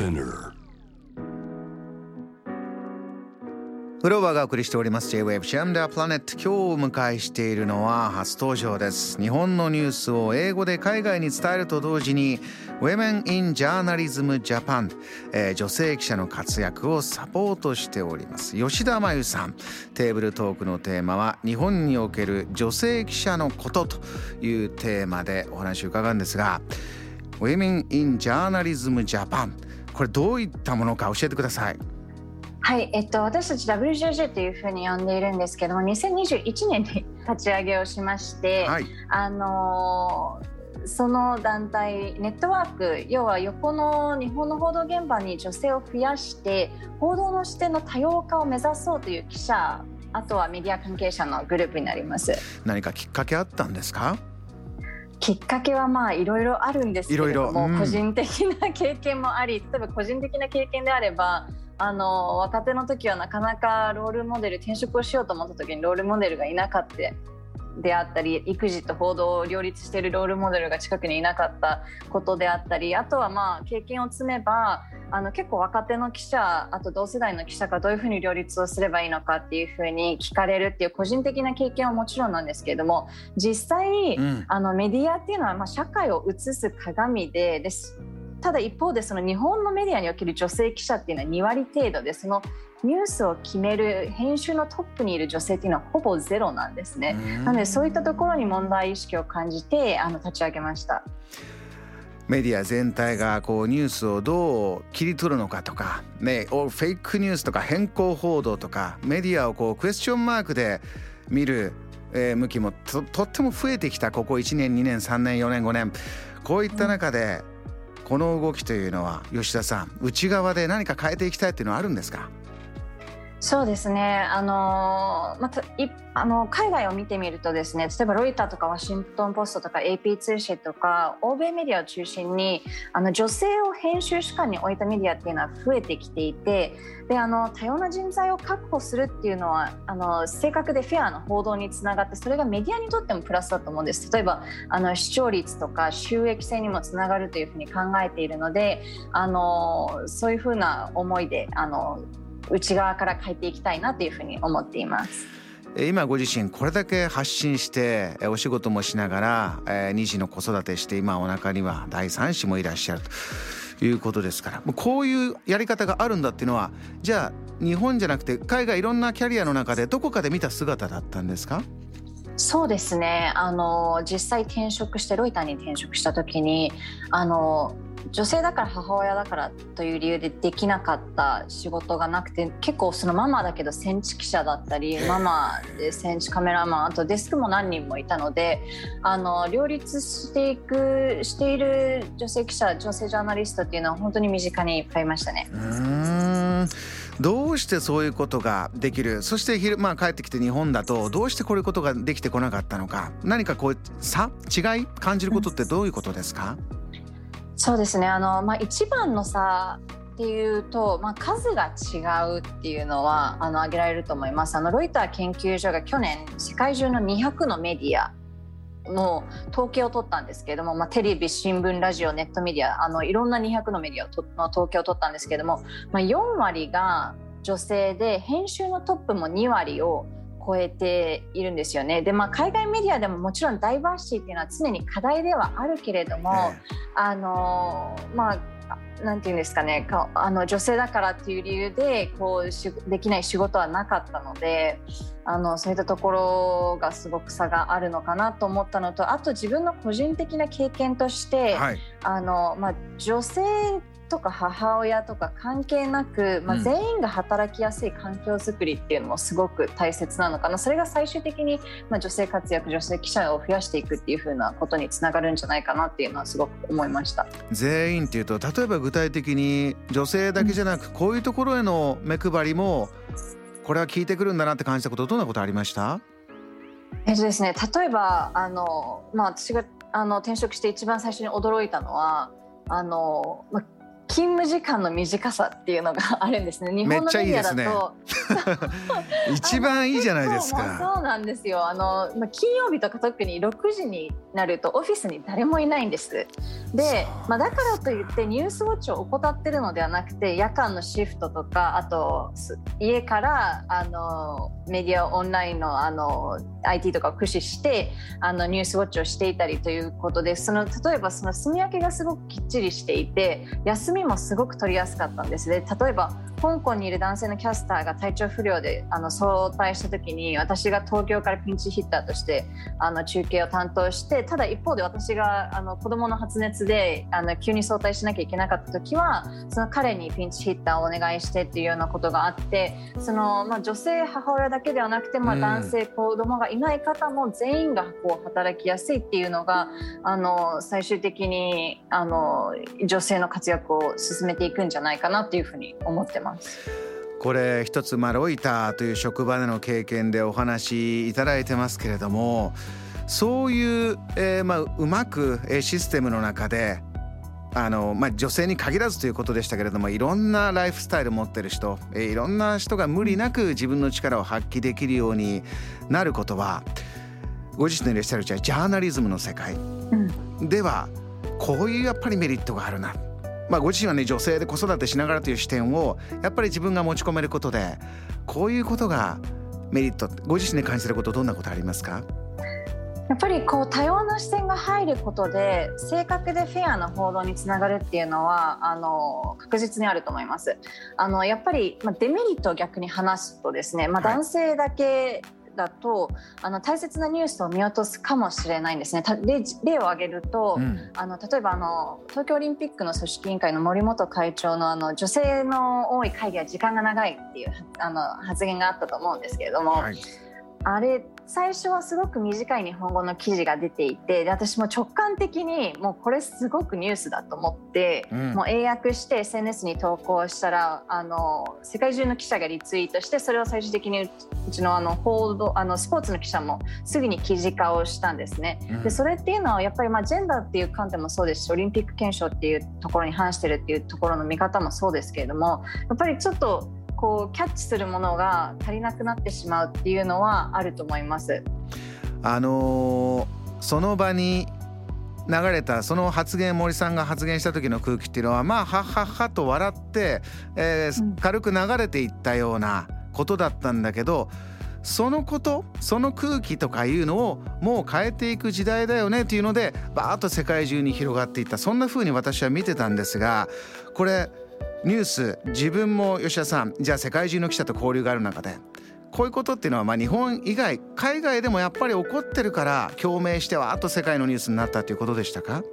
Spinner. フローバーがお送りしております。J-Wave シェムダープラネット今日お迎えしているのは初登場です。日本のニュースを英語で海外に伝えると同時に Women in Journalism Japan、えー、女性記者の活躍をサポートしております。吉田真由さん。テーブルトークのテーマは日本における女性記者のことというテーマでお話を伺うんですが Women in Journalism Japan これどういったものか教えてください。はい、えっと、私たち WJJ というふうに呼んでいるんですけども2021年に立ち上げをしまして、はい、あのその団体ネットワーク要は横の日本の報道現場に女性を増やして報道の視点の多様化を目指そうという記者あとはメディア関係者のグループになります。何かきっかけあったんですか？きっかけはまあいろいろあるんですけれども、うん、個人的な経験もあり例えば個人的な経験であればあの若手の時はなかなかロールモデル転職をしようと思った時にロールモデルがいなかったであったり育児と報道を両立しているロールモデルが近くにいなかったことであったりあとはまあ経験を積めばあの結構若手の記者あと同世代の記者がどういうふうに両立をすればいいのかっていうふうに聞かれるっていう個人的な経験はもちろんなんですけれども実際、うん、あのメディアっていうのはまあ社会を映す鏡でです。ただ一方でその日本のメディアにおける女性記者っていうのは2割程度でそのニュースを決める編集のトップにいる女性っていうのはほぼゼロなんですね。なのでそういったところに問題意識を感じてあの立ち上げました。メディア全体がこうニュースをどう切り取るのかとか、ね、フェイクニュースとか変更報道とかメディアをこうクエスチョンマークで見る、えー、向きもととっても増えてきたここ1年2年3年4年5年こういった中でこの動きというのは吉田さん内側で何か変えていきたいっていうのはあるんですか？そうですね。あのまたいあの海外を見てみるとですね例えばロイターとかワシントン・ポストとか AP 通信とか欧米メディアを中心にあの女性を編集主観に置いたメディアっていうのは増えてきていてであの多様な人材を確保するっていうのはあの正確でフェアな報道につながってそれがメディアにとってもプラスだと思うんです。例えばあの視聴率とか収益性にもつながるというふうに考えているのであのそういうふうな思いであの内側から変えていきたいなというふうに思っています。今ご自身これだけ発信してお仕事もしながら2児の子育てして今お腹には第3子もいらっしゃると。いうことですから。こういうやり方があるんだっていうのはじゃあ日本じゃなくて海外いろんなキャリアの中でどこかで見た姿だったんですか？そうですね。あの実際転職してロイターに転職した時にあの女性だから母親だからという理由でできなかった仕事がなくて結構そのママだけど戦地記者だったりママで戦地カメラマンあとデスクも何人もいたのであの両立していくしている女性記者女性ジャーナリストっていうのは本当に身近にいっぱいいましたね。うん。どうしてそういうことができるそして昼、まあ、帰ってきて日本だとどうしてこういうことができてこなかったのか。何かこう差違い？感じることってどういうことですか、うんそうですね。あの、まあ、一番の差っていうと、まあ、数が違うっていうのはあの挙げられると思います。あのロイター研究所が去年世界中の200のメディアの統計を取ったんですけれども、まあ、テレビ新聞ラジオネットメディアあのいろんな200のメディアの統計を取ったんですけれども、まあ、4割が女性で編集のトップも2割を超えているんですよね。でまあ海外メディアでももちろんダイバーシティっていうのは常に課題ではあるけれども、あのまあなんていうんですかねあの女性だからっていう理由でこうできない仕事はなかったのであのそういったところがすごく差があるのかなと思ったのとあと自分の個人的な経験として、はい、あのまあ、女性とか母親とか関係なく、まあ、全員が働きやすい環境づくりっていうのもすごく大切なのかな。それが最終的に、まあ、女性活躍女性記者を増やしていくっていうふうなことにつながるんじゃないかなっていうのはすごく思いました。全員っていうと例えば具体的に女性だけじゃなく、こういうところへの目配りもこれは効いてくるんだなって感じたことどんなことありました？えっとですね例えばあの、まあ、私があの転職して一番最初に驚いたのはあの、まあ勤務時間の短さっていうのがあるんですね。日本のメディアだと、一番いいじゃないですか。そうなんですよ。あのまあ金曜日とか特に6時になるとオフィスに誰もいないんです。で、まあだからといってニュースウォッチを怠ってるのではなくて夜間のシフトとかあと家からあのメディアオンラインのあの IT とかを駆使してあのニュースウォッチをしていたりということで、その例えばその住み分けがすごくきっちりしていて休みもすごく取りやすかったんですね。例えば香港にいる男性のキャスターが体調不良であの早退した時に私が東京からピンチヒッターとしてあの中継を担当してただ一方で私があの子供の発熱であの急に早退しなきゃいけなかった時はその彼にピンチヒッターをお願いしてっていうようなことがあってその、まあ、女性母親だけではなくて、まあ、男性、子供がいない方も全員がこう働きやすいっていうのがあの最終的にあの女性の活躍を進めていくんじゃないかなっていうふうに思ってます。ます。これ一つ、まあ、ロイターという職場での経験でお話いただいてますけれどもそういう、えーまあ、うまくシステムの中であの、まあ、女性に限らずということでしたけれどもいろんなライフスタイル持ってる人、えー、いろんな人が無理なく自分の力を発揮できるようになることはご自身のいらっしゃるジャーナリズムの世界。ではこういうやっぱりメリットがあるなまあ、ご自身はね女性で子育てしながらという視点をやっぱり自分が持ち込めることでこういうことがメリットご自身で感じてることどんなことありますか？やっぱりこう多様な視点が入ることで正確でフェアな報道につながるっていうのはあの確実にあると思います。あのやっぱり、まあ、デメリットを逆に話すとですね、まあ、男性だけだとあの大切なニュースを見落とすかもしれないんですね。例例を挙げると、うん、あの例えばあの東京オリンピックの組織委員会の森本会長のあの女性の多い会議は時間が長いっていうあの発言があったと思うんですけれども。はいあれ最初はすごく短い日本語の記事が出ていてで私も直感的にもうこれすごくニュースだと思って、うん、もう英訳して SNS に投稿したらあの世界中の記者がリツイートしてそれを最終的にうちのあの報道あのスポーツの記者もすぐに記事化をしたんですね。うん、でそれっていうのはやっぱりまあジェンダーっていう観点もそうですしオリンピック憲章っていうところに反してるっていうところの見方もそうですけれどもやっぱりちょっとこうキャッチするものが足りなくなってしまうっていうのはあると思います。あのー、その場に流れたその発言森さんが発言した時の空気っていうのはまあはっはっはと笑って、えー、軽く流れていったようなことだったんだけどそのことその空気とかいうのをもう変えていく時代だよねっていうのでバーッと世界中に広がっていったそんな風に私は見てたんですがこれニュース自分も吉田さん。じゃあ世界中の記者と交流がある中で。こういうことっていうのはまあ日本以外海外でもやっぱり起こってるから共鳴してはあと世界のニュースになったということでしたか？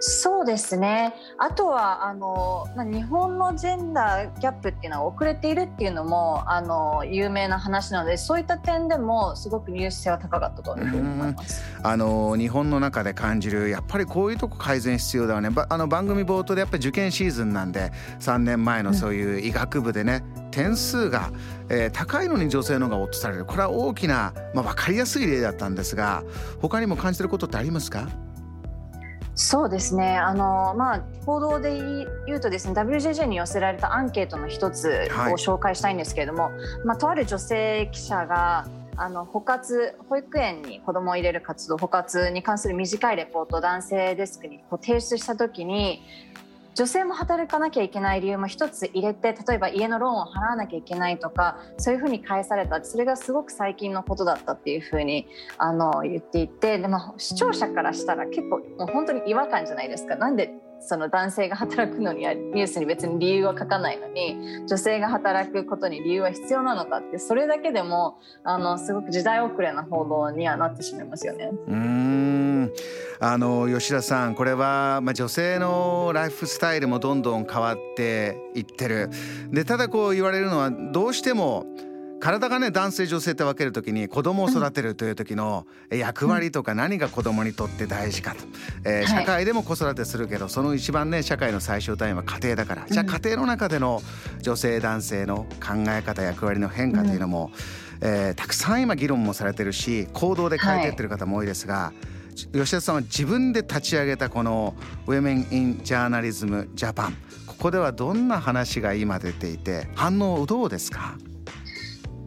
そうですね。あとはあの、まあ、日本のジェンダーギャップっていうのは遅れているっていうのもあの有名な話なのでそういった点でもすごくニュース性は高かったと思います。あの日本の中で感じるやっぱりこういうとこ改善必要だよね。あの番組冒頭でやっぱり受験シーズンなんで3年前のそういう医学部でね、うん、点数が、えー、高いのに女性の方が落とされる。これは大きな、まあ、分かりやすい例だったんですが他にも感じてることってありますか？そうですね。あの、まあ、報道で言うとですね WJJ に寄せられたアンケートの一つを紹介したいんですけれども、はい、まあ、とある女性記者があの保活保育園に子どもを入れる活動保活に関する短いレポートを男性デスクにこう提出した時に女性も働かなきゃいけない理由も一つ入れて例えば家のローンを払わなきゃいけないとかそういうふうに返されたそれがすごく最近のことだったっていうふうにあの言っていてでも視聴者からしたら結構もう本当に違和感じゃないですか。なんでその男性が働くのにはニュースに別に理由は書かないのに女性が働くことに理由は必要なのかってそれだけでもあのすごく時代遅れな報道にはなってしまいますよね。うんあの吉田さんこれは、まあ、女性のライフスタイルもどんどん変わっていってる。でただこう言われるのはどうしても体がね男性女性って分ける時に子供を育てるという時の役割とか何が子供にとって大事かと、えー、社会でも子育てするけどその一番ね社会の最終単位は家庭だから。じゃあ家庭の中での女性男性の考え方役割の変化というのも、えー、たくさん今議論もされてるし行動で変えてってる方も多いですが。吉田さんは自分で立ち上げたこの「Women in Journalism Japan」ここではどんな話が今出ていて反応どうですか？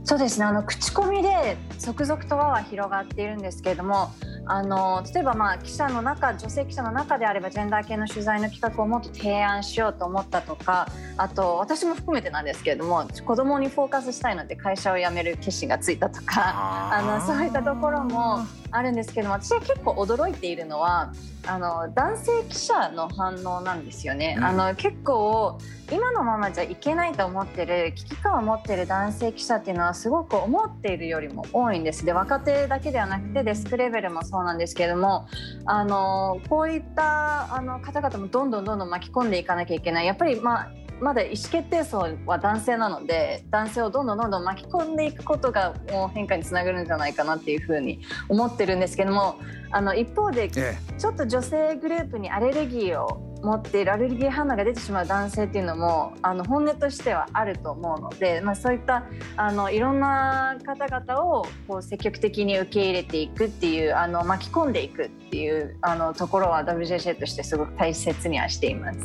そうですね。あの口コミで続々と輪は広がっているんですけれどもあの例えばまあ記者の中女性記者の中であればジェンダー系の取材の企画をもっと提案しようと思ったとかあと私も含めてなんですけれども子供にフォーカスしたいので会社を辞める決心がついたとかあのそういったところもあるんですけども私は結構驚いているのはあの男性記者の反応なんですよね。うん、あの結構今のままじゃいけないと思ってる危機感を持ってる男性記者っていうのはすごく思っているよりも多いんです。で若手だけではなくてデスクレベルもそうなんですけれどもあのこういったあの方々もどんどんどんどん巻き込んでいかなきゃいけない。やっぱりまあまだ意思決定層は男性なので男性をどんどんどんどん巻き込んでいくことがもう変化につながるんじゃないかなっていうふうに思ってるんですけどもあの一方でちょっと女性グループにアレルギーを持っているアレルギー反応が出てしまう男性っていうのもあの本音としてはあると思うので、まあ、そういったあのいろんな方々をこう積極的に受け入れていくっていうあの巻き込んでいくっていうあのところは WJJ としてすごく大切にはしています。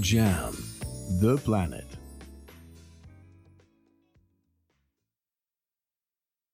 JAM The Planet